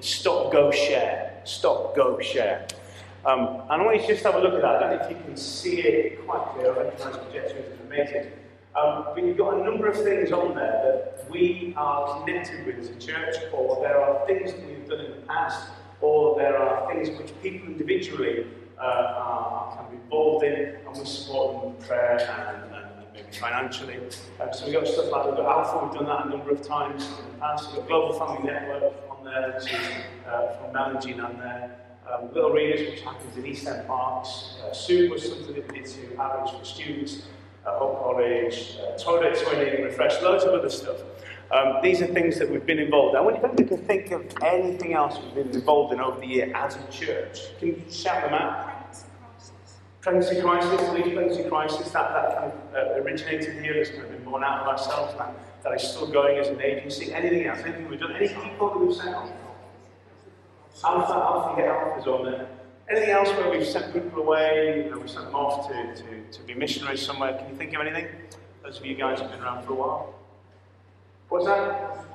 Stop, go, share. Stop, go, share. Um, and I want you to just have a look at that. I don't know if you can see it quite clear. I recognise the projection is amazing. Um, but you've got a number of things on there that we are connected with as a church, or there are things that we've done in the past, or there are things which people individually uh, are kind of involved in, and we support them with prayer and, and, and maybe financially. Um, so we've got stuff like we've got Alpha, we've done that a number of times in the past. We've got Global Family Network there, uh, from and on there. Um, Little Readers, which happens in East End Parks. Uh, Soup was something that we did to outreach for students at Hope College. Uh, Toilet Twinning, Refresh, loads of other stuff. Um, these are things that we've been involved in. I wonder if you can think of anything else we've been involved in over the year as a church. Can you shout them out? Pregnancy crisis, lead pregnancy crisis, that, that kind of uh, originated here, has kind of been born out of ourselves, that, that is still going as an agency. Anything else? Anything we've done? Any people that we've sent on? Alpha, Alpha, get Alpha's on there. Anything else where we've sent people away, you know, we've sent them off to, to, to be missionaries somewhere? Can you think of anything? Those of you guys have been around for a while. What's that?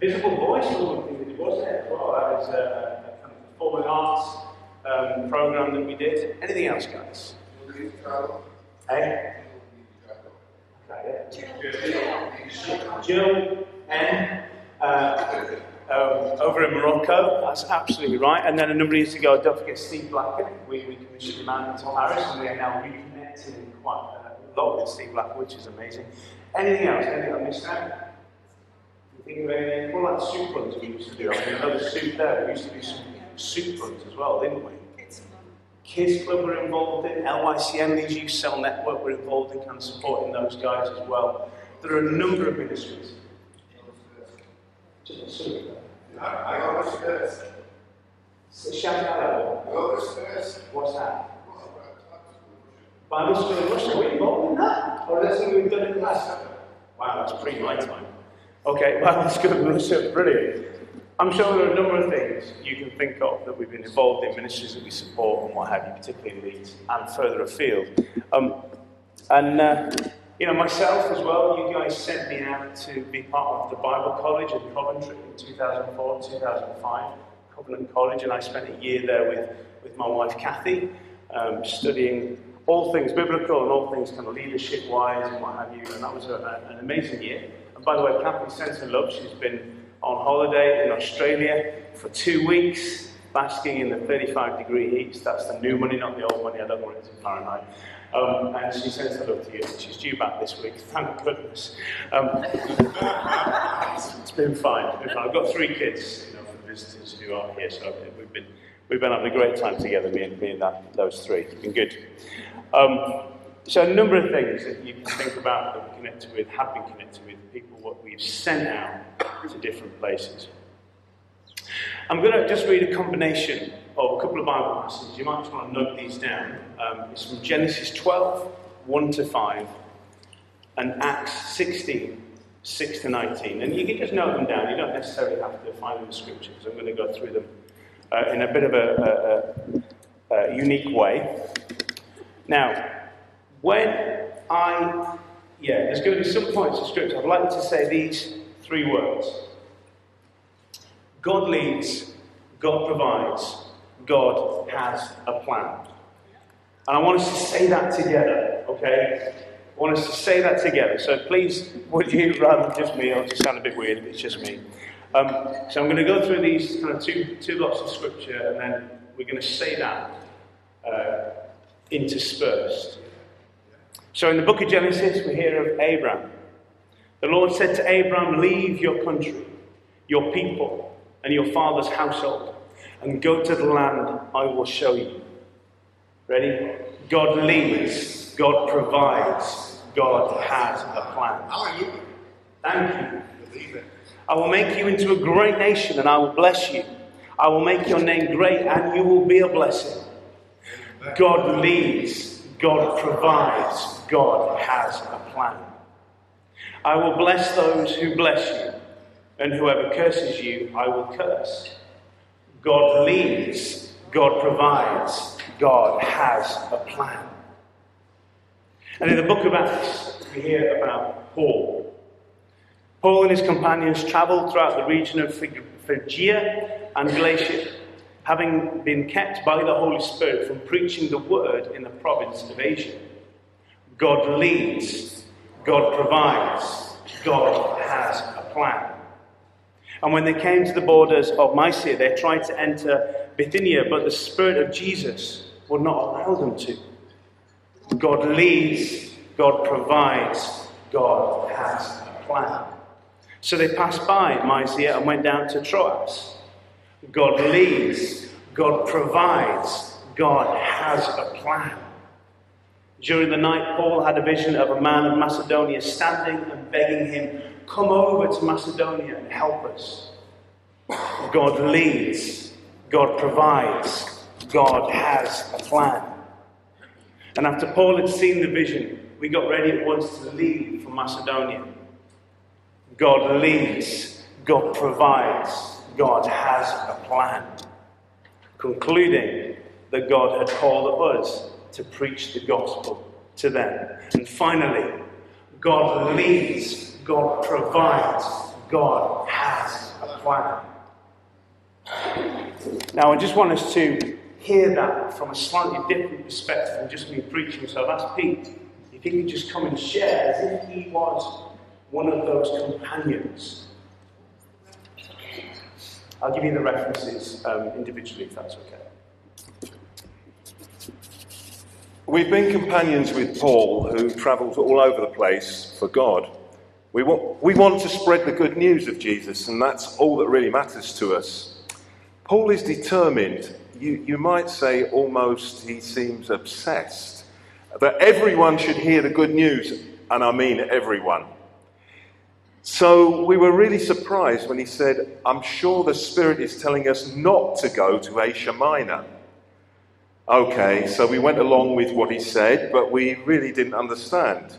Visible Voice was one thing we did, wasn't it? Well, that was a, a kind of performing arts um, program that we did. Anything else, guys? Hey? Jill and uh, um, over in Morocco, that's absolutely right. And then a number of years ago, don't forget Steve Blackett. We, we commissioned him out to Harris, and we are now reconnecting quite a lot with Steve Blackett, which is amazing. Anything else? Anything I missed out? Think of anything? What about soup runs we used to do? I mean, another soup there. We used to do some soup runs as well, didn't we? Kids Club were involved in, LYCM, Leeds Youth Cell Network were involved in kind of supporting those guys as well. There are a number of ministries. Just. I this first. Shout out. I got first. What's that? Bible school in Russia, we're involved in that? Or that's something we've done in the past? Wow, that's pre my time. Okay, Bible school in Russia, brilliant. I'm sure there are a number of things you can think of that we've been involved in, ministries that we support and what have you, particularly in Leeds and further afield. Um, and, uh, you know, myself as well, you guys sent me out to be part of the Bible College in Coventry in 2004 2005, Covenant College, and I spent a year there with, with my wife Kathy, um, studying all things biblical and all things kind of leadership wise and what have you, and that was a, an amazing year. And by the way, Kathy sends her love, she's been on holiday in Australia for two weeks, basking in the 35 degree heat. That's the new money, not the old money. I don't want it in Fahrenheit. Um, and she sends her love to you. She's due back this week, thank goodness. Um, it's been fine. I've got three kids, you know, visitors who are here, so we've been we've been having a great time together, me and, me and that, those three. It's been good. Um, so a number of things that you can think about that we're connected with, have been connected with, people what we've sent out to different places. I'm going to just read a combination of a couple of Bible passages. You might just want to note these down. Um, it's from Genesis 12, 1 to 5, and Acts 16, 6 to 19. And you can just note them down. You don't necessarily have to find them in Scripture, because I'm going to go through them uh, in a bit of a, a, a, a unique way. Now, when I, yeah, there's going to be some points in Scripture. I'd like to say these three words God leads, God provides, God has a plan. And I want us to say that together, okay? I want us to say that together. So please, would you, rather than just me, it'll just sound a bit weird it's just me. Um, so I'm going to go through these kind of two, two lots of scripture, and then we're going to say that uh, interspersed. So in the book of Genesis, we hear of Abraham. The Lord said to Abraham, Leave your country, your people, and your father's household, and go to the land I will show you. Ready? God leads, God provides, God has a plan. Hallelujah. Thank you. Believe it. I will make you into a great nation and I will bless you. I will make your name great and you will be a blessing. God leads, God provides, God has a plan. I will bless those who bless you, and whoever curses you, I will curse. God leads, God provides, God has a plan. And in the book of Acts, we hear about Paul. Paul and his companions traveled throughout the region of Phrygia and Galatia, having been kept by the Holy Spirit from preaching the word in the province of Asia. God leads, God provides, God has a plan. And when they came to the borders of Mysia, they tried to enter Bithynia, but the Spirit of Jesus would not allow them to. God leads, God provides, God has a plan. So they passed by Mysia and went down to Troas. God leads, God provides, God has a plan. During the night, Paul had a vision of a man of Macedonia standing and begging him, Come over to Macedonia and help us. God leads, God provides, God has a plan. And after Paul had seen the vision, we got ready at once to leave for Macedonia. God leads, God provides, God has a plan. Concluding that God had called us to preach the gospel to them. And finally, God leads, God provides, God has a plan. Now, I just want us to hear that from a slightly different perspective than just me preaching. So I've Pete if he could just come and share as if he was one of those companions. I'll give you the references um, individually if that's okay. We've been companions with Paul, who travels all over the place for God. We want, we want to spread the good news of Jesus, and that's all that really matters to us. Paul is determined, you, you might say almost he seems obsessed, that everyone should hear the good news, and I mean everyone. So we were really surprised when he said, I'm sure the Spirit is telling us not to go to Asia Minor. Okay, so we went along with what he said, but we really didn't understand.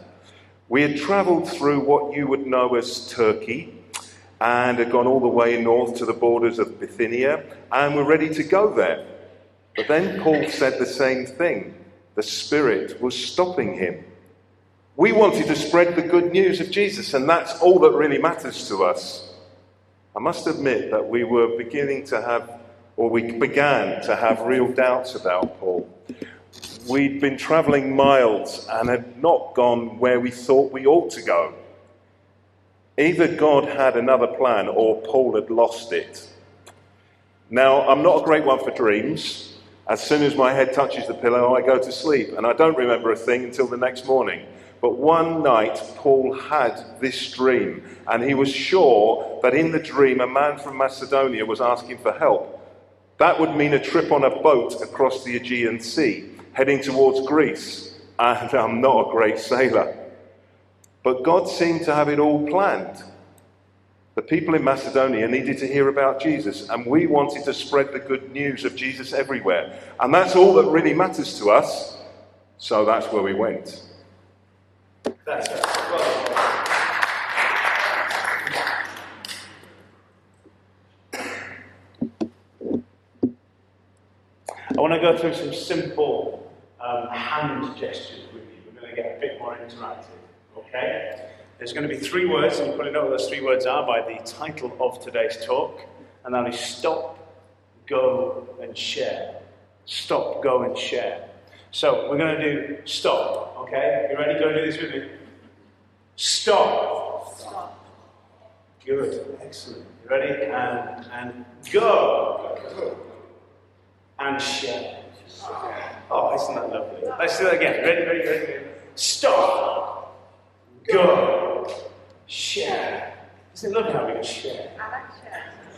We had travelled through what you would know as Turkey and had gone all the way north to the borders of Bithynia and were ready to go there. But then Paul said the same thing. The Spirit was stopping him. We wanted to spread the good news of Jesus, and that's all that really matters to us. I must admit that we were beginning to have or we began to have real doubts about Paul. We'd been travelling miles and had not gone where we thought we ought to go. Either God had another plan or Paul had lost it. Now, I'm not a great one for dreams. As soon as my head touches the pillow, I go to sleep, and I don't remember a thing until the next morning. But one night, Paul had this dream, and he was sure that in the dream, a man from Macedonia was asking for help. That would mean a trip on a boat across the Aegean Sea, heading towards Greece. And I'm not a great sailor. But God seemed to have it all planned. The people in Macedonia needed to hear about Jesus, and we wanted to spread the good news of Jesus everywhere. And that's all that really matters to us. So that's where we went. It. Well, I want to go through some simple um, hand gestures with you. We're going to get a bit more interactive. Okay? There's going to be three words, and you probably know what those three words are by the title of today's talk, and that is stop, go, and share. Stop, go, and share. So we're going to do stop. Okay? You ready? Go and do this with me. Stop. Stop. Good. Excellent. You ready? And and go. And share. Oh, isn't that lovely? Let's do that again. Ready, ready, ready, ready. Stop. Go. Share. Isn't it lovely how we can share? I like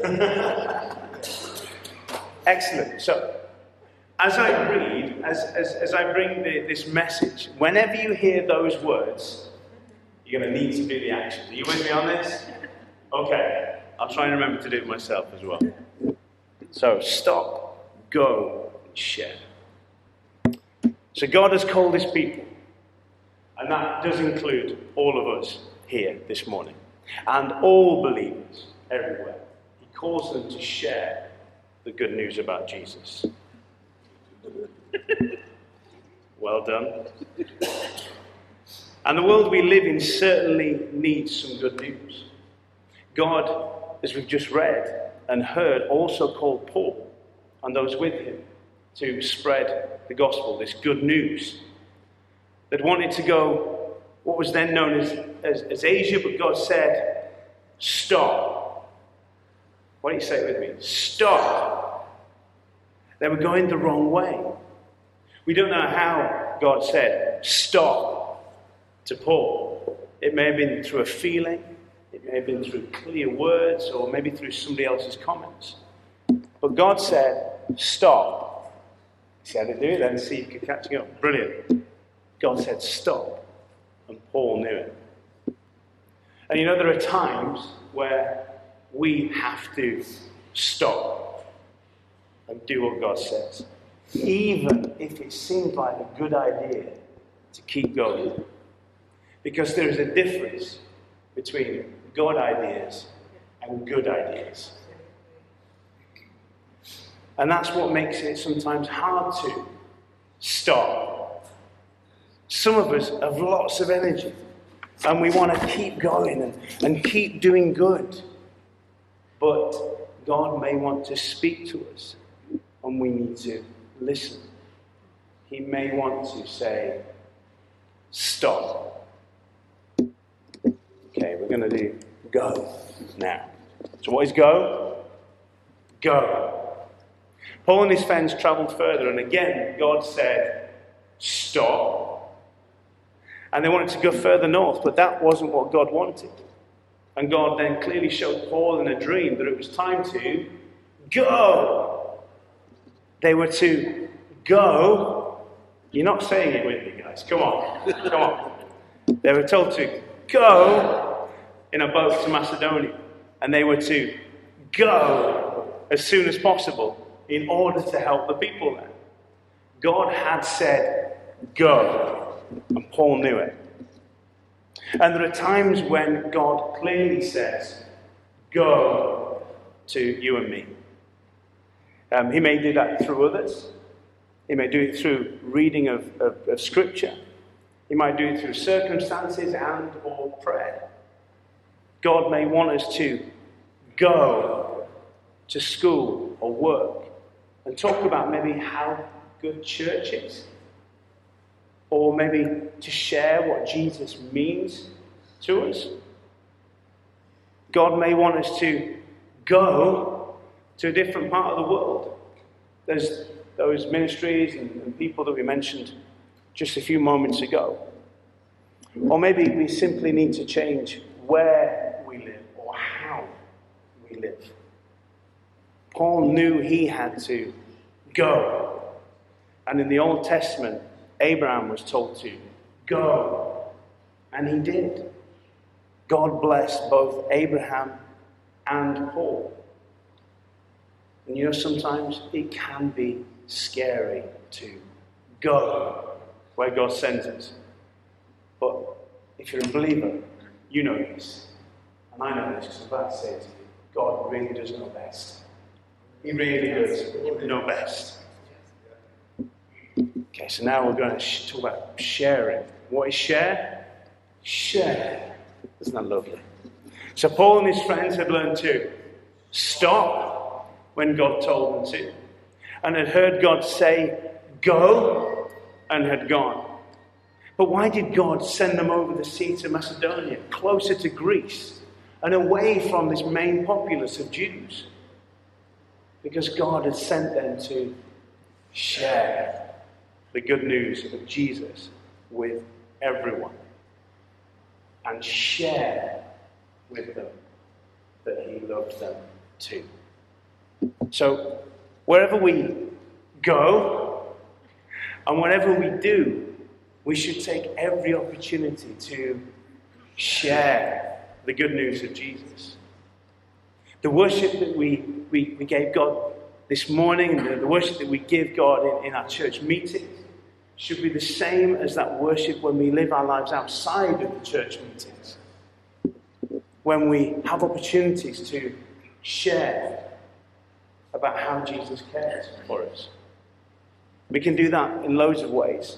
share? Excellent. So, as I read, as, as, as I bring the, this message, whenever you hear those words, you're going to need to do the actions. Are you with me on this? Okay. I'll try and remember to do it myself as well. So, stop, go, and share. So, God has called his people, and that does include all of us here this morning, and all believers everywhere. He calls them to share the good news about Jesus. well done. And the world we live in certainly needs some good news. God, as we've just read, and heard also called Paul and those with him to spread the gospel, this good news. They'd wanted to go what was then known as, as, as Asia, but God said, Stop. Why don't you say it with me? Stop. They were going the wrong way. We don't know how God said, Stop to Paul. It may have been through a feeling, it may have been through clear words, or maybe through somebody else's comments. But God said, Stop. He said, do it then, see if you could catch up. Brilliant. God said, Stop. And Paul knew it. And you know, there are times where we have to stop and do what God says, even if it seems like a good idea to keep going. Because there is a difference between God ideas and good ideas. And that's what makes it sometimes hard to stop. Some of us have lots of energy and we want to keep going and, and keep doing good. But God may want to speak to us and we need to listen. He may want to say, Stop. Okay, we're going to do go now. So, what is go? Go. Paul and his friends traveled further, and again, God said, Stop. And they wanted to go further north, but that wasn't what God wanted. And God then clearly showed Paul in a dream that it was time to go. They were to go. You're not saying it with me, guys. Come on. Come on. They were told to go in a boat to Macedonia. And they were to go as soon as possible in order to help the people there. God had said, Go. And Paul knew it. And there are times when God clearly says, Go to you and me. Um, he may do that through others. He may do it through reading of, of, of Scripture. He might do it through circumstances and or prayer. God may want us to go to school or work and talk about maybe how good church is. Or maybe to share what Jesus means to us. God may want us to go to a different part of the world. There's those ministries and, and people that we mentioned just a few moments ago. Or maybe we simply need to change where we live or how we live. Paul knew he had to go. And in the Old Testament, Abraham was told to go. And he did. God blessed both Abraham and Paul. And you know, sometimes it can be scary to go where God sends us. But if you're a believer, you know this. And I know this because I'm about to say it to you. God really does know best. He really does know best. Okay, so now we're going to talk about sharing. What is share? Share. Isn't that lovely? So Paul and his friends had learned to stop when God told them to, and had heard God say, Go, and had gone. But why did God send them over the sea to Macedonia, closer to Greece, and away from this main populace of Jews? Because God had sent them to share the good news of Jesus with everyone and share with them that He loved them too. So, wherever we go and whatever we do, we should take every opportunity to share the good news of Jesus. The worship that we, we, we gave God this morning, the, the worship that we give God in, in our church meetings, should be the same as that worship when we live our lives outside of the church meetings. When we have opportunities to share about how Jesus cares for us. We can do that in loads of ways.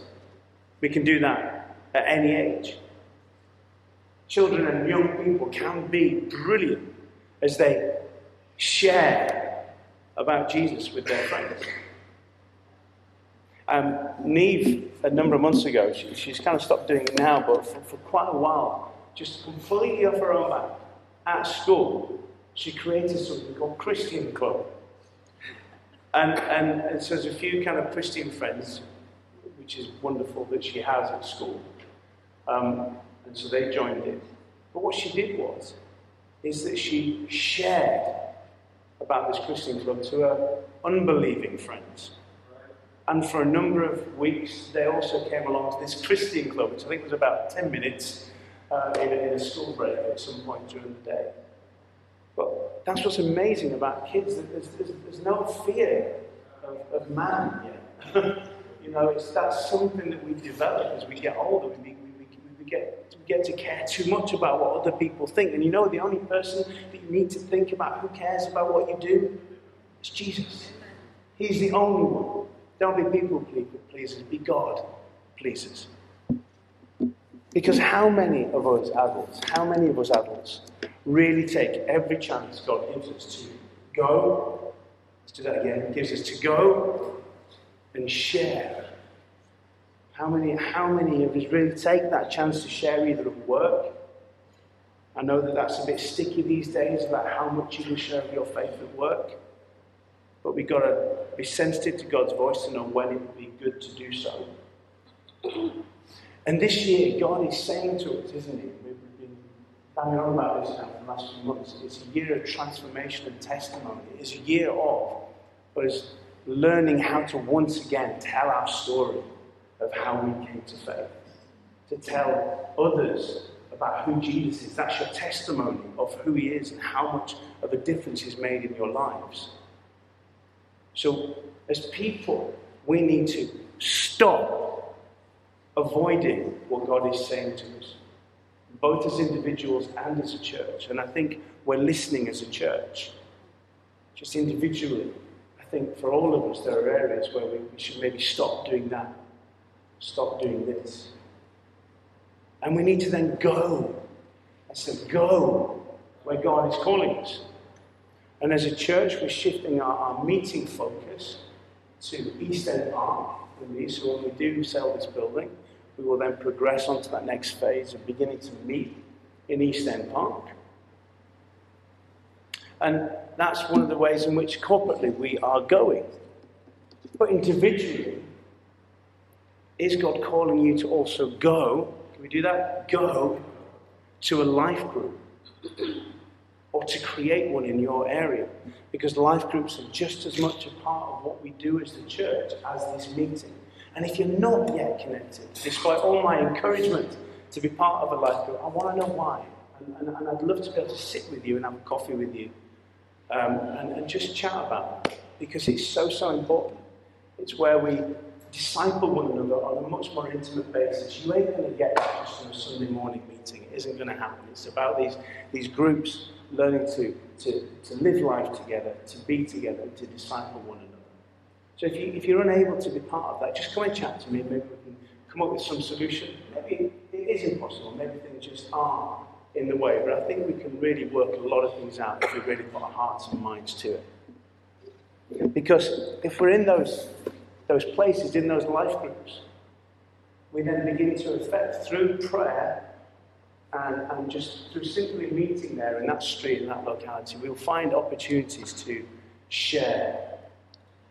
We can do that at any age. Children and young people can be brilliant as they share about Jesus with their friends. Um, Neve, a number of months ago, she, she's kind of stopped doing it now, but for, for quite a while, just completely off her own back, at school, she created something called Christian Club. And, and, and so there's a few kind of Christian friends, which is wonderful that she has at school. Um, and so they joined it. But what she did was, is that she shared about this Christian club to her unbelieving friends. And for a number of weeks, they also came along to this Christian club, which I think was about 10 minutes uh, in, a, in a school break at some point during the day. But that's what's amazing about kids, that there's, there's, there's no fear of, of man yet. you know, it's, that's something that we develop as we get older. We, we, we, get, we get to care too much about what other people think. And you know, the only person that you need to think about who cares about what you do is Jesus. He's the only one. Don't be people pleasers, be God pleasers. Because how many of us adults, how many of us adults really take every chance God gives us to go, let's do that again, gives us to go and share. How many, how many of us really take that chance to share either at work? I know that that's a bit sticky these days about how much you can share of your faith at work. But we've got to be sensitive to God's voice and know when it would be good to do so. And this year, God is saying to us, isn't He? We've been about this now the last few months. It's a year of transformation and testimony. It's a year of us learning how to once again tell our story of how we came to faith. To tell others about who Jesus is. That's your testimony of who He is and how much of a difference He's made in your lives. So, as people, we need to stop avoiding what God is saying to us, both as individuals and as a church. And I think we're listening as a church, just individually. I think for all of us, there are areas where we, should maybe stop doing that, stop doing this. And we need to then go. I said, go where God is calling us. And as a church, we're shifting our, our meeting focus to East End Park. So when we do sell this building, we will then progress on to that next phase of beginning to meet in East End Park. And that's one of the ways in which corporately we are going. But individually, is God calling you to also go? Can we do that? Go to a life group or to create one in your area. Because life groups are just as much a part of what we do as the church as this meeting. And if you're not yet connected, despite all my encouragement to be part of a life group, I want to know why. And, and, and I'd love to be able to sit with you and have a coffee with you um, and, and just chat about it because it's so, so important. It's where we disciple one another on a much more intimate basis. You ain't going to get that just from a Sunday morning meeting. It isn't going to happen. It's about these, these groups learning to, to, to live life together, to be together, to disciple one another. So if, you, if you're unable to be part of that, just come and chat to me. And maybe we can come up with some solution. Maybe it is impossible. Maybe things just aren't in the way. But I think we can really work a lot of things out if we really put our hearts and minds to it. Because if we're in those, those places, in those life groups, we then begin to affect through prayer and, and just through simply meeting there in that street, in that locality, we'll find opportunities to share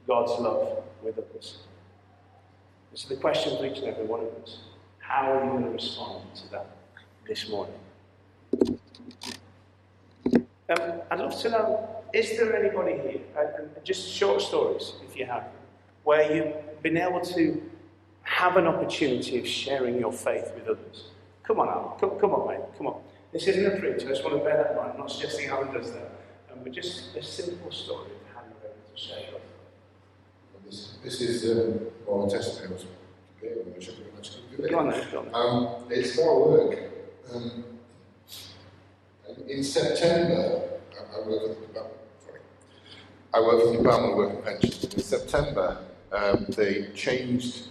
God's love with others. So the question for each and every one of us how are you going to respond to that this morning? Um, I'd love to know is there anybody here, and just short stories if you have, where you've been able to have an opportunity of sharing your faith with others? Come on, Alan. Come, come on, mate. Come on. This isn't a preach. I just want to bear that in mind. I'm not suggesting Alan does that. Um, but just a simple story of how you're able to share this, this is um, more testimonials. Go on, then, go on. Um, it's more work. Um, in September, I, I work for the Department. Sorry, I work for the Department of Work and Pensions. In September, um, they changed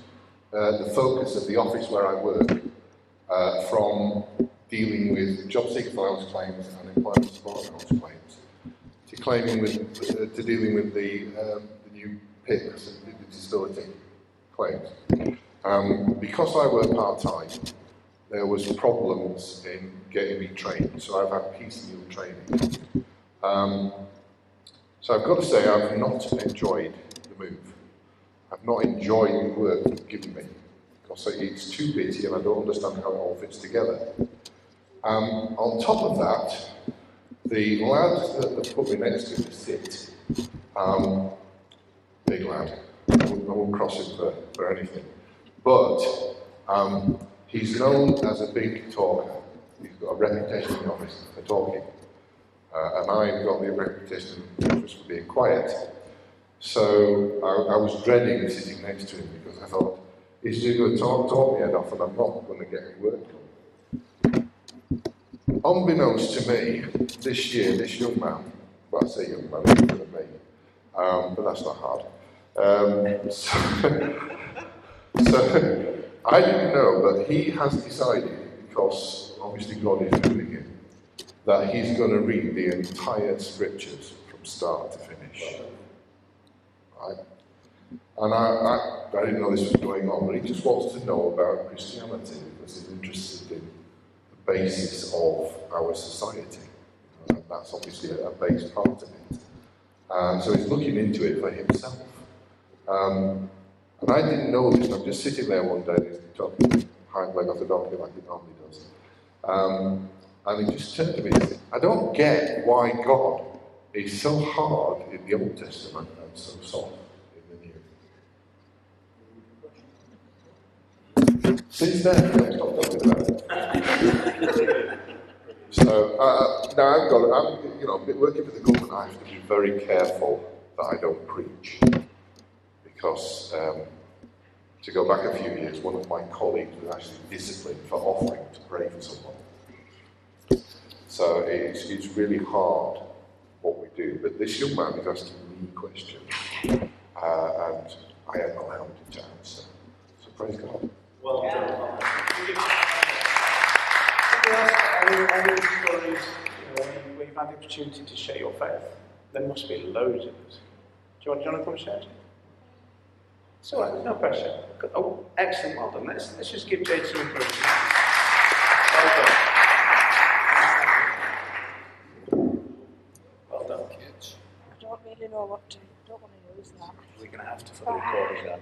uh, the focus of the office where I work uh, from dealing with job seeker allowance claims and employment support allowance claims to to claiming with, uh, to dealing with the, um, the new PIPs the disability claims. Um, because I work part-time, there was problems in getting me trained, so I've had piecemeal training. Um, so I've got to say I've not enjoyed the move. I've not enjoyed the work they've given me because it's too busy and I don't understand how it all fits together. Um, on top of that, the lad that put me next to to sit, um, big lad, I won't cross him for, for anything, but um, he's known as a big talker. He's got a reputation in the office for talking. Uh, and I've got the reputation office for being quiet. So I, I was dreading sitting next to him because I thought, he's just going to talk, talk me off and I'm not going to get any work. Unbeknownst to me, this year, this young man, well, I say young man, he's me, um, but that's not hard. Um, so, so I didn't know, but he has decided, because obviously God is doing it, that he's going to read the entire scriptures from start to finish. Right? And I, I, I didn't know this was going on, but he just wants to know about Christianity because he's interested in the basis of our society. And that's obviously a, base part of it. And so he's looking into it for himself. Um, and I didn't know this. I'm just sitting there one day talking hind leg off the donkey like he normally does. Um, and he just turned to me I don't get why God is so hard in the Old Testament and so soft in the New. Since then, I've stopped talking about it. So uh, now I've got, I'm, you know, working for the government, I have to be very careful that I don't preach because um, to go back a few years, one of my colleagues was actually disciplined for offering to pray for someone. So it's, it's really hard what we do. But this young man is asking me questions, uh, and I am allowed to answer. So praise God. Well done. Any stories you know, where you've had the opportunity to share your faith? There must be loads of us. Do you want, want to share? It's all right, there's no pressure. Oh, excellent, well done. Let's, let's just give Jade some encouragement. Well done. Well done, kids. I don't really know what to, don't want to use that. We're going to have to for the recording that.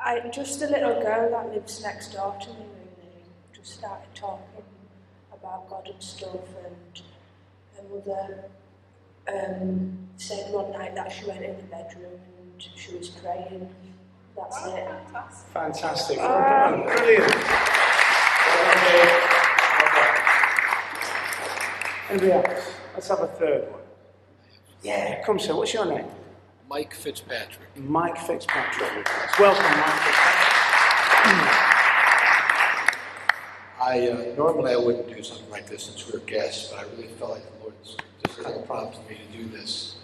I, just a little girl that lives next door to me really just started talking about God and stuff and her mother um, said one night that she went in the bedroom and she was praying. That's it. Fantastic. Well done. Brilliant. Well done, Dave. Anybody else? Let's have a third one. Yeah, come sir. What's your name? Mike Fitzpatrick. Mike Fitzpatrick. Welcome, Mike Fitzpatrick. I uh, normally I wouldn't do something like this since we're guests, but I really felt like the Lord just kind of prompted me to do this.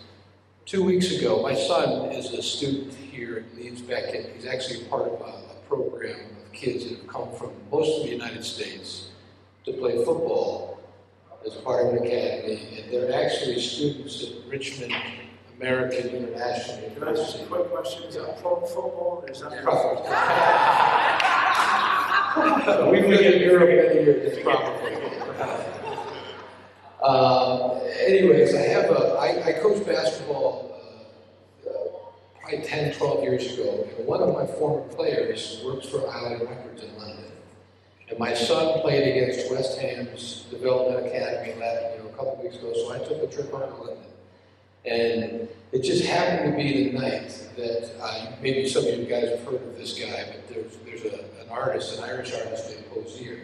Two weeks ago, my son is a student here at Leeds Beckett. He's actually part of a, program of kids that have come from most of the United States to play football as part of an academy, and they're actually students at Richmond American International Can I ask University. a quick question? Is that pro football? Is that We've been in Europe many years, probably. Uh, anyways, I have a, I, I coached basketball uh, uh, probably 10, 12 years ago, and one of my former players works for Island Records in London. And my son played against West Ham's Development Academy last, you know, a couple weeks ago, so I took a trip up to London. And it just happened to be the night that maybe some of you guys have heard of this guy, but there's, there's a, an artist, an Irish artist named Hozier.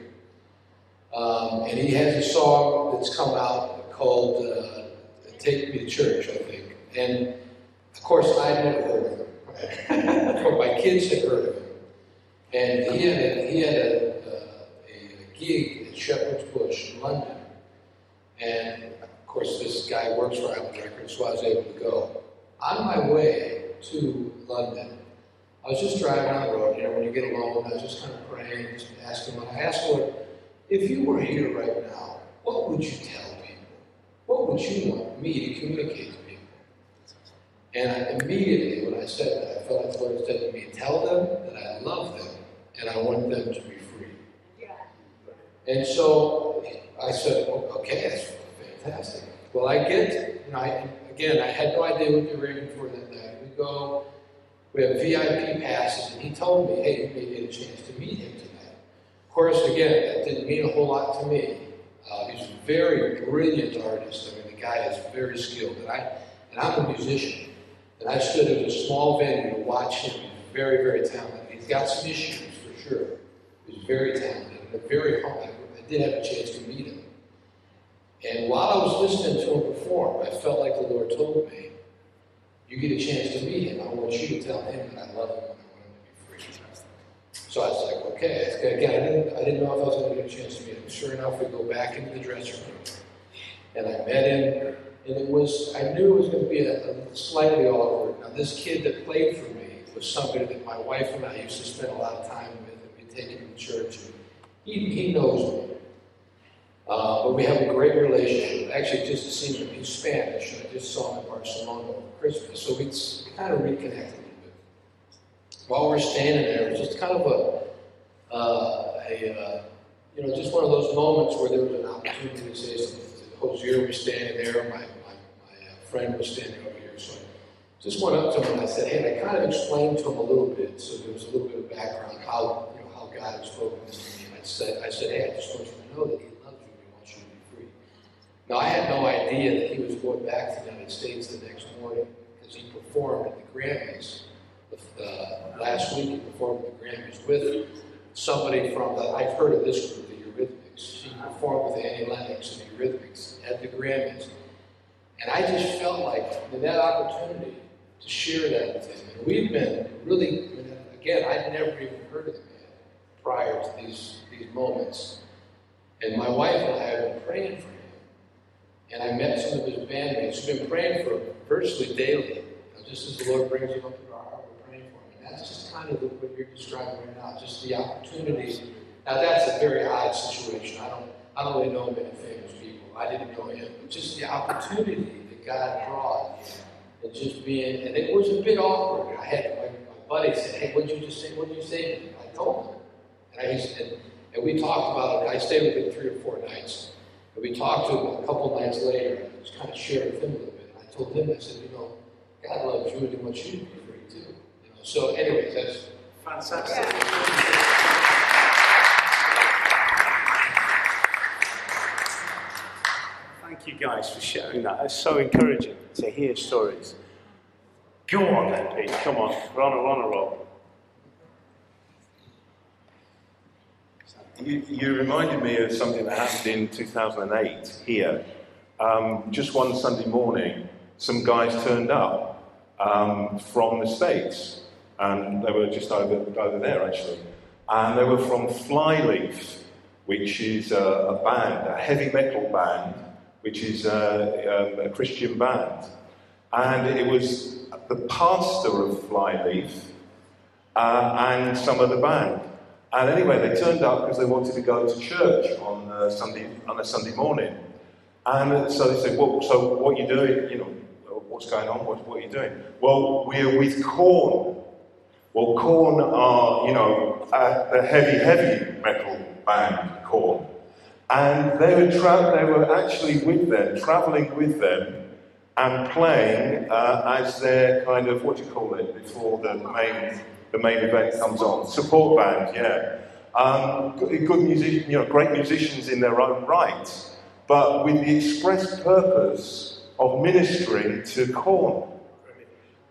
Um, and he has a song that's come out called uh, Take Me to Church, I think. And of course, I'd never heard of him. but my kids had heard of him. And he had a, he had a, uh, a gig at Shepherd's Bush in London. And of course, this guy works for Island Records, so I was able to go. On my way to London, I was just driving on the road, you know, when you get alone, I was just kind of praying, just asking, I asked Lord, if you were here right now, what would you tell people? What would you want me to communicate to people? And I, immediately when I said that, I felt like the Lord said to me, Tell them that I love them and I want them to be free. And so I said, well, okay, that's fantastic. Well, I get, you know, I, again, I had no idea what they were aiming for that night. We go, we have VIP passes, and he told me, hey, you may get a chance to meet him tonight. Of course, again, that didn't mean a whole lot to me. Uh, he's a very brilliant artist. I mean, the guy is very skilled, and I, and I'm a musician. And I stood at a small venue to watch him. He's very, very talented. He's got some issues for sure. He's very talented and very humble. I did have a chance to meet him. And while I was listening to him perform, I felt like the Lord told me, You get a chance to meet him. I want you to tell him that I love him. So I was like, okay. Again, I didn't, I didn't know if I was going to get a chance to meet him. Sure enough, we go back into the dressing room. And I met him, and it was, I knew it was going to be a, a slightly awkward. Now, this kid that played for me was somebody that my wife and I used to spend a lot of time with, and we'd take him to church. And he, he knows me. Uh, but we have a great relationship. Actually, just to see him. He's Spanish. I just saw him in Barcelona over Christmas. So we kind of reconnected. While we're standing there, it was just kind of a, uh, a uh, you know, just one of those moments where there was an opportunity to say something. Hozier was standing there. My, my, my uh, friend was standing over here. So I just went up to him and I said, hey, and I kind of explained to him a little bit. So there was a little bit of background, how, you know, how God had spoken to me. And I said, I said, hey, I just want you to know that he loves you and he wants you to be free. now, I had no idea that he was going back to the United States the next morning because he performed at the Grammys. Uh, last week, performed at the Grammys with somebody from the, I've heard of this group, the Eurythmics. He performed with Annie Lennox and the Eurythmics at the Grammys. And I just felt like in that opportunity to share that with him. And we've been really, again, I'd never even heard of man prior to these, these moments. And my wife and I have been praying for him and I met some of his bandmates who've been praying for him virtually daily. Just as the Lord brings him up to our heart, we're praying for him. And that's just kind of the, what you're describing right now, just the opportunities. Now that's a very odd situation. I don't, I don't really know many famous people. I didn't know him, but just the opportunity that God brought, and just being, and it was a bit awkward. I had my, my buddy said, "Hey, what you just say? What did you say?" I told him, and I and, and we talked about it. I stayed with him three or four nights. And we talked to him a couple nights later, I just kind of shared with him a little bit. I told him, I said, you know, God loves you and he wants you to be free too. You know, so anyways, that's fantastic. Yeah. Thank you guys for sharing that. It's so encouraging to hear stories. Go on then, Pete. Come on. We're on a, we're on a roll. You, you, reminded me of something that happened in 2008 here. Um, just one Sunday morning, some guys turned up um, from the States, and they were just over, over there actually. And they were from Flyleaf, which is a, a band, a heavy metal band, which is a, a, a Christian band. And it was the pastor of Flyleaf uh, and some of the band. And anyway, they turned up because they wanted to go to church on uh, Sunday on a Sunday morning. And so they said, well, so what are you doing? You know, what's going on? What, what are you doing? Well, we're with Korn. Well, Korn are, you know, a, heavy, heavy metal band, Korn. And they were, tra- they were actually with them, traveling with them, and playing uh, as their kind of, what do you call it, before the main the main event comes on. Support band, yeah. Um, good music, you know, great musicians in their own right, but with the express purpose of ministering to Korn.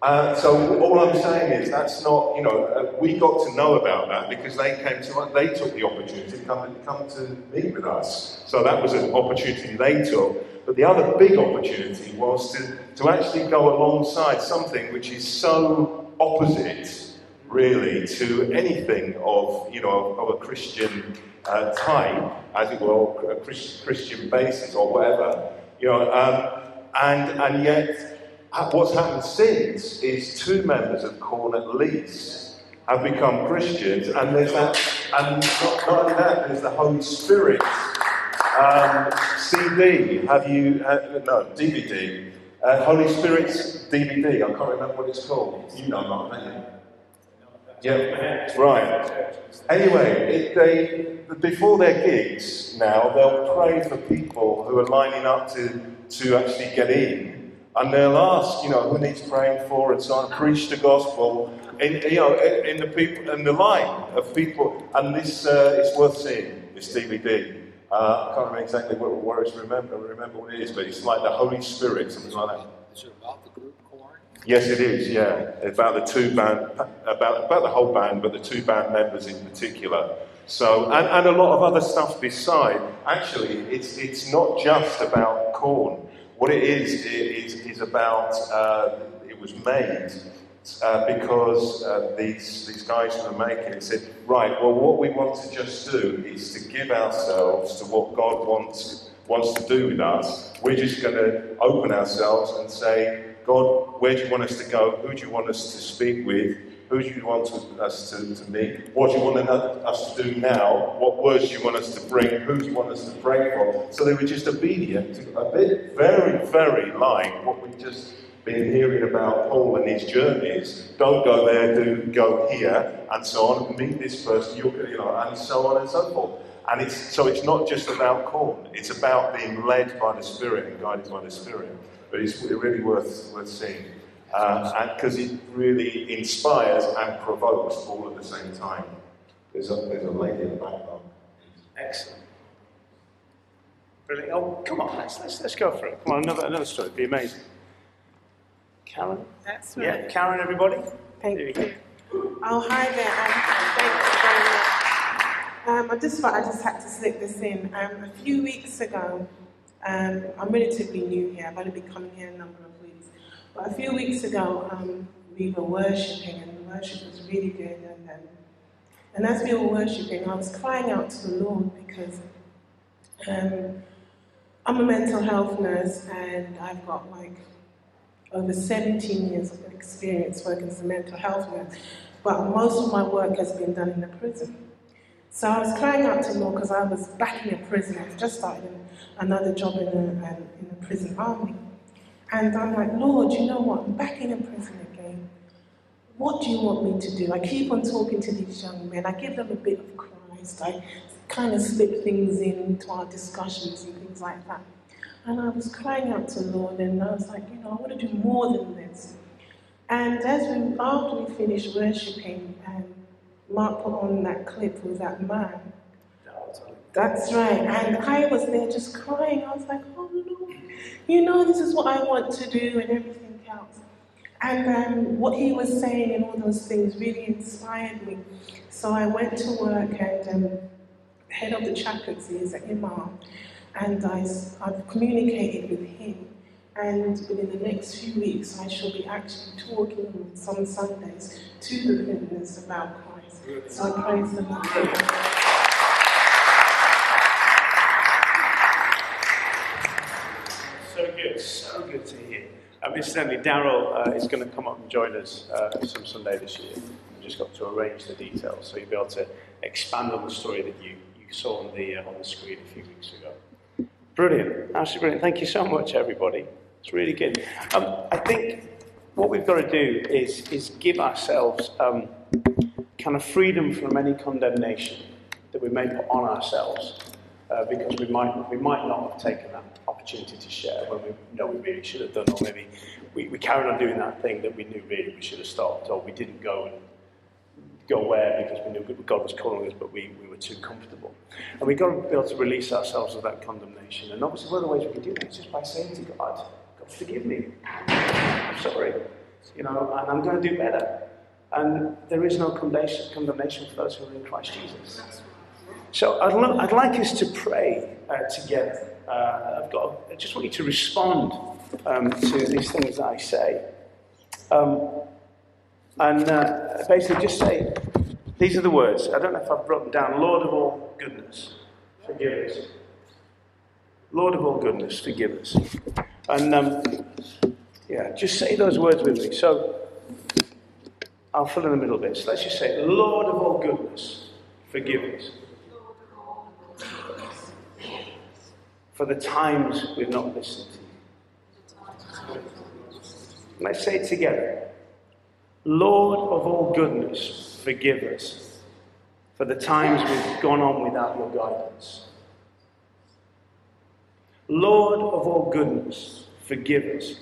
Uh, so all I'm saying is that's not, you know, uh, we got to know about that because they came to us, they took the opportunity to come, come to meet with us. So that was an opportunity they took. But the other big opportunity was to, to actually go alongside something which is so opposite really to anything of, you know, of a Christian uh, type, as it were, a Christian basis or whatever, you know, um, and, and yet what's happened since is two members of Korn at least have become Christians, and there's that, and not, not only that, there's the Holy Spirit um, CD. Have you, uh, no, DVD. Uh, Holy Spirit's DVD. I can't remember what it's called. You know, don't you? Yeah, right. Anyway, they, before their gigs now, they'll pray for people who are lining up to, to actually get in. And they'll ask, you know, who needs praying for and so on, preach the gospel in, you know, in, the people, in the line of people. And this uh, is worth seeing, this DVD. Uh, I can't remember exactly what, what it's remember, remember what it is, but it's like the Holy Spirit, something like that. Is it about the group Korn? Yes, it is. Yeah, about the two band, about about the whole band, but the two band members in particular. So, and, and a lot of other stuff beside. Actually, it's it's not just about Korn. What it is is is about. Uh, it was made uh, because uh, these, these guys who were making it said, right, well, what we want to just do is to give ourselves to what God wants, wants to do with us. We're just going to open ourselves and say, God, where do you want us to go? Who do you want us to speak with? Who do you want us to, to meet? What do you want us to do now? What words do you want us to bring? Who do you want us to pray for? So they were just obedient, a bit, very, very like what we've just been hearing about Paul and his journeys. Don't go there, do go here, and so on. Meet this person, you know, and so on and so forth. And it's so it's not just about Korn. It's about being led by the Spirit and guided by the Spirit. But it's really worth worth seeing because uh, it really inspires and provokes all at the same time. There's a, there's a lady in the background. Excellent. Brilliant. Oh, come on, let's, let's, let's go for it. Come on, another, another story. It'd be amazing. Karen? That's right. Yeah, Karen, everybody? Thank you. you. Oh, hi there. Um, thanks very much. Um, I just thought I just had to slip this in. Um, a few weeks ago, um, I'm relatively new here. I've only been coming here a number of weeks. But a few weeks ago, um, we were worshipping, and the worship was really good. And, um, and as we were worshipping, I was crying out to the Lord because um, I'm a mental health nurse, and I've got like over 17 years of experience working as a mental health nurse, but most of my work has been done in the prison. So I was crying out to the Lord because I was back in a prison. I was just starting another job in a, um, in a prison army. And I'm like, Lord, you know what? I'm back in a prison again. What do you want me to do? I keep on talking to these young men. I give them a bit of Christ. I kind of slip things into our discussions and things like that. And I was crying out to the Lord, and I was like, you know, I want to do more than this. And as we, after we finished worshiping, and Mark put on that clip with that man. That's right. And I was there just crying. I was like, you know, this is what I want to do, and everything else. And um, what he was saying and all those things really inspired me. So I went to work, and um, head of the chaplaincy is at Imam and I, have communicated with him. And within the next few weeks, I shall be actually talking on some Sundays to the prisoners about Christ. So I praise the Lord. So good, to hear. Um, incidentally, Daryl uh, is going to come up and join us uh, some Sunday this year. We've just got to arrange the details, so you'll be able to expand on the story that you, you saw on the, uh, on the screen a few weeks ago. Brilliant, absolutely brilliant. Thank you so much, everybody. It's really good. Um, I think what we've got to do is, is give ourselves um, kind of freedom from any condemnation that we may put on ourselves uh, because we might, we might not have taken that opportunity to share when we know we really should have done, or maybe we, we carried on doing that thing that we knew really we should have stopped, or we didn't go and go where because we knew God was calling us, but we, we were too comfortable. And we've got to be able to release ourselves of that condemnation. And obviously, one of the ways we can do that is just by saying to God, God, forgive me. I'm sorry. You know, and I'm going to do better. And there is no condemnation, condemnation for those who are in Christ Jesus. So I'd, I'd like us to pray uh, together. Uh, I've got, I just want you to respond um, to these things that I say. Um, and uh, basically just say, these are the words. I don't know if I've brought them down. Lord of all goodness, forgive us. Lord of all goodness, forgive us. And um, yeah, just say those words with me. So I'll fill in the middle bits. Let's just say, Lord of all goodness, forgive us. For the times we've not listened to you Let's say it together. Lord of all goodness, forgive us for the times we've gone on without your guidance. Lord of all goodness, forgive us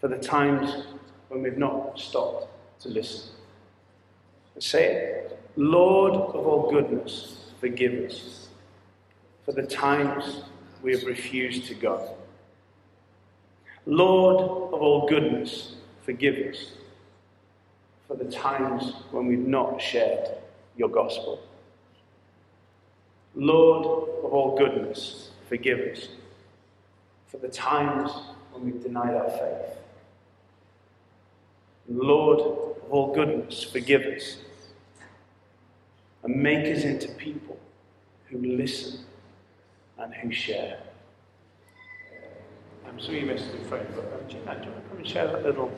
for the times when we've not stopped to listen. Say it. Lord of all goodness, forgive us for the times we have refused to go. Lord of all goodness, forgive us for the times when we've not shared your gospel. Lord of all goodness, forgive us for the times when we've denied our faith. Lord of all goodness, forgive us and make us into people who listen and who share. I'm sorry you missed it, Fred, but um, do you want to come and share that little um,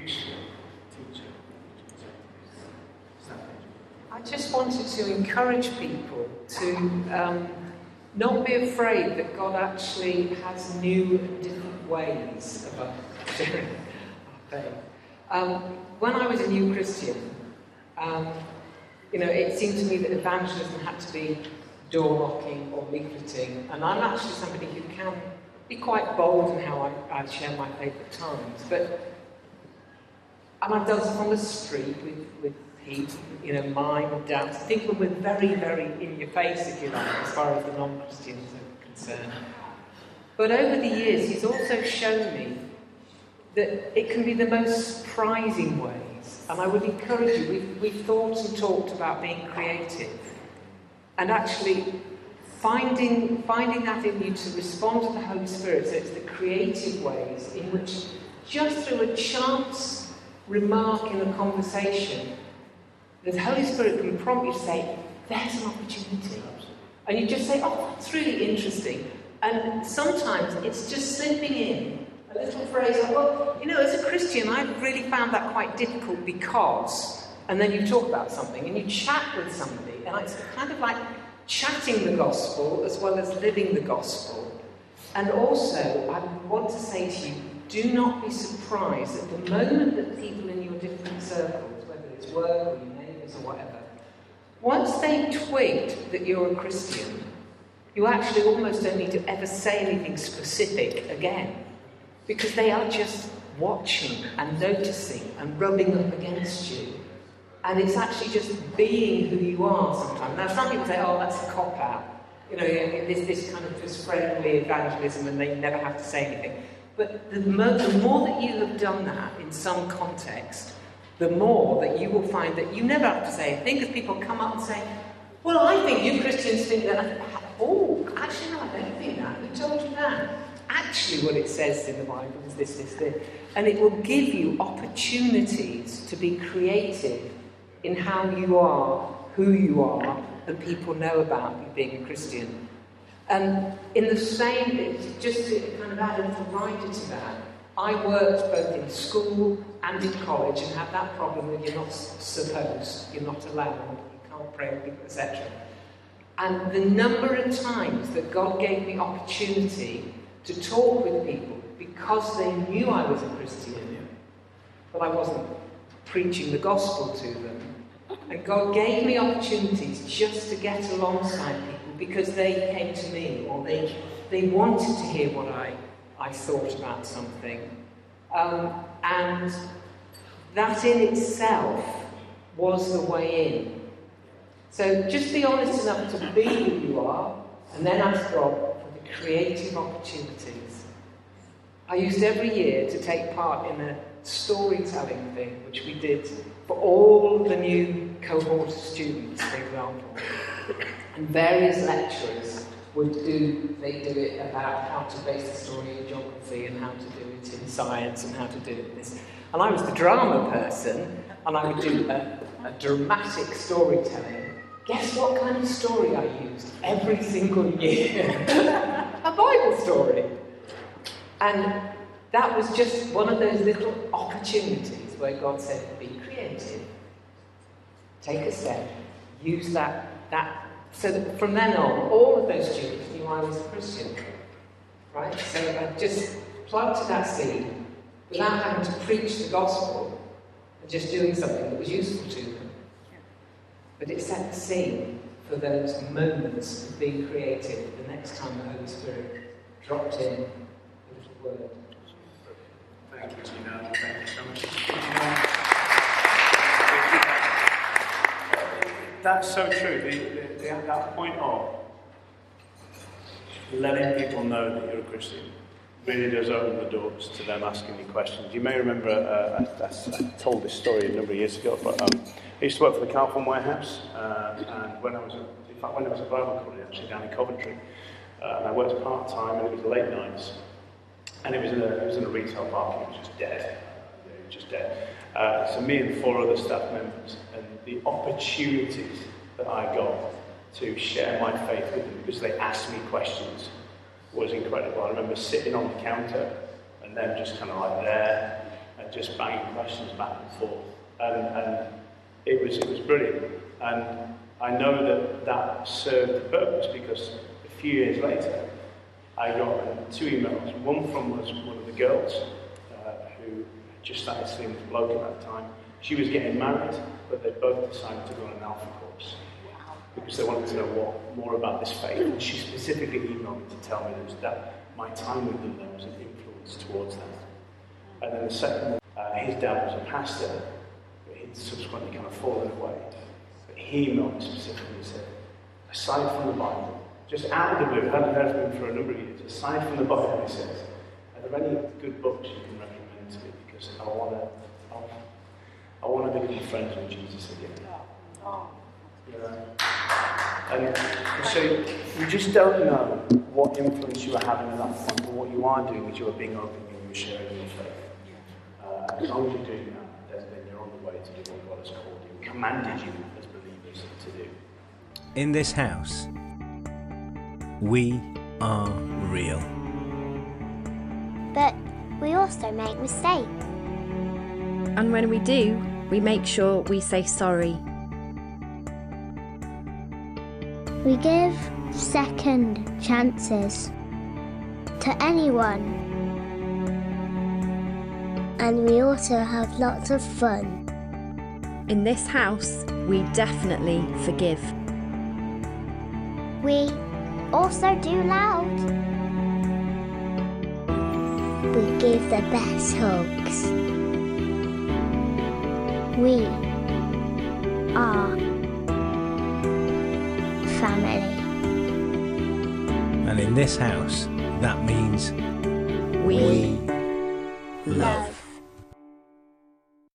useful teaching? I just wanted to encourage people to um, not be afraid that God actually has new and different ways of sharing our faith. Um, when I was a new Christian, um, you know, it seemed to me that evangelism had to be door knocking or leafleting, and I'm actually somebody who can be quite bold in how I, I share my faith at times. But and I've done stuff on the street with, with people, you know, mime and dance. When we're very, very in your face, if you like, as far as the non-Christians are concerned. But over the years, he's also shown me that it can be the most surprising ways. And I would encourage you, we've, we've thought and talked about being creative. And actually finding, finding that in you to respond to the Holy Spirit. So it's the creative ways in which, just through a chance remark in a conversation, the Holy Spirit can prompt you to say, There's an opportunity. And you just say, Oh, that's really interesting. And sometimes it's just slipping in a little phrase like, Well, you know, as a Christian, I've really found that quite difficult because. And then you talk about something and you chat with somebody, and it's kind of like chatting the gospel as well as living the gospel. And also, I want to say to you, do not be surprised at the moment that people in your different circles, whether it's work or your neighbours or whatever, once they twigged that you're a Christian, you actually almost don't need to ever say anything specific again. Because they are just watching and noticing and rubbing up against you. And it's actually just being who you are sometimes. Now, some people say, oh, that's a cop out. You know, this, this kind of just friendly evangelism and they never have to say anything. But the, the more that you have done that in some context, the more that you will find that you never have to say a thing because people come up and say, well, I think you Christians think that. Oh, actually, no, I don't think that. Who told you that? Actually, what it says in the Bible is this, this, this. And it will give you opportunities to be creative in how you are, who you are, and people know about you being a Christian. And in the same, just to kind of add a little rider to that, I worked both in school and in college and had that problem that you're not supposed, you're not allowed, you can't pray with etc. And the number of times that God gave me opportunity to talk with people because they knew I was a Christian, but I wasn't preaching the gospel to them. And God gave me opportunities just to get alongside people because they came to me or they, they wanted to hear what I, I thought about something. Um, and that in itself was the way in. So just be honest enough to be who you are and then ask God for the creative opportunities. I used every year to take part in a storytelling thing, which we did for all the new cohort of students, for example. And various lecturers would do, they do it about how to base the story in geography and how to do it in science and how to do it in this. And I was the drama person, and I would do a, a dramatic storytelling. Guess what kind of story I used every single year? a Bible story. And that was just one of those little opportunities where God said, be creative, take a step, use that, that. So that from then on, all of those students knew I was a Christian. Right? So I just planting that seed without having to preach the gospel and just doing something that was useful to them. But it set the scene for those moments of being creative the next time the Holy Spirit dropped in a little word. Thank you, Gina. Thank you so much. That's so true. The, the, the, that point of letting people know that you're a Christian really does open the doors to them asking me questions. You may remember, uh, I, I, told this story a number of years ago, but um, I used to work for the Carphone Warehouse, uh, and when I was, in fact, when I was a Bible college, actually down in Coventry, uh, and I worked part time, and it was late nights, and it was in a, it was in a retail park, it was just dead, it was just dead. Uh, so me and four other staff members, and the opportunities that I got to share my faith with them because they asked me questions was incredible. I remember sitting on the counter and them just kind of like there and just banging questions back and forth. And, and it, was, it was brilliant. And I know that that served the purpose because a few years later, I got two emails. One from was one of the girls uh, who just started seeing this bloke at that time. She was getting married, but they both decided to go on an alpha course because they wanted to know what, more about this faith. And she specifically emailed me to tell me that, that my time with them there was an influence towards that. And then the second uh, his dad was a pastor, but he'd subsequently kind of fallen away. But he emailed me specifically and said, aside from the Bible, just out of the blue, hadn't heard from him for a number of years, aside from the Bible, he says, are there any good books you can recommend to me? Because I want to, I want to become friends with Jesus again. You know? And so you just don't know what influence you are having at that point, but what you are doing is you are being open and you're sharing your faith. Uh, as long as you're doing that, then, then you're on the way to do what God has called you, commanded you as believers to do. In this house, we are real. But we also make mistakes. And when we do, we make sure we say sorry. We give second chances to anyone. And we also have lots of fun. In this house, we definitely forgive. We also do loud. We give the best hugs. We are family. And in this house, that means We, we love. Love.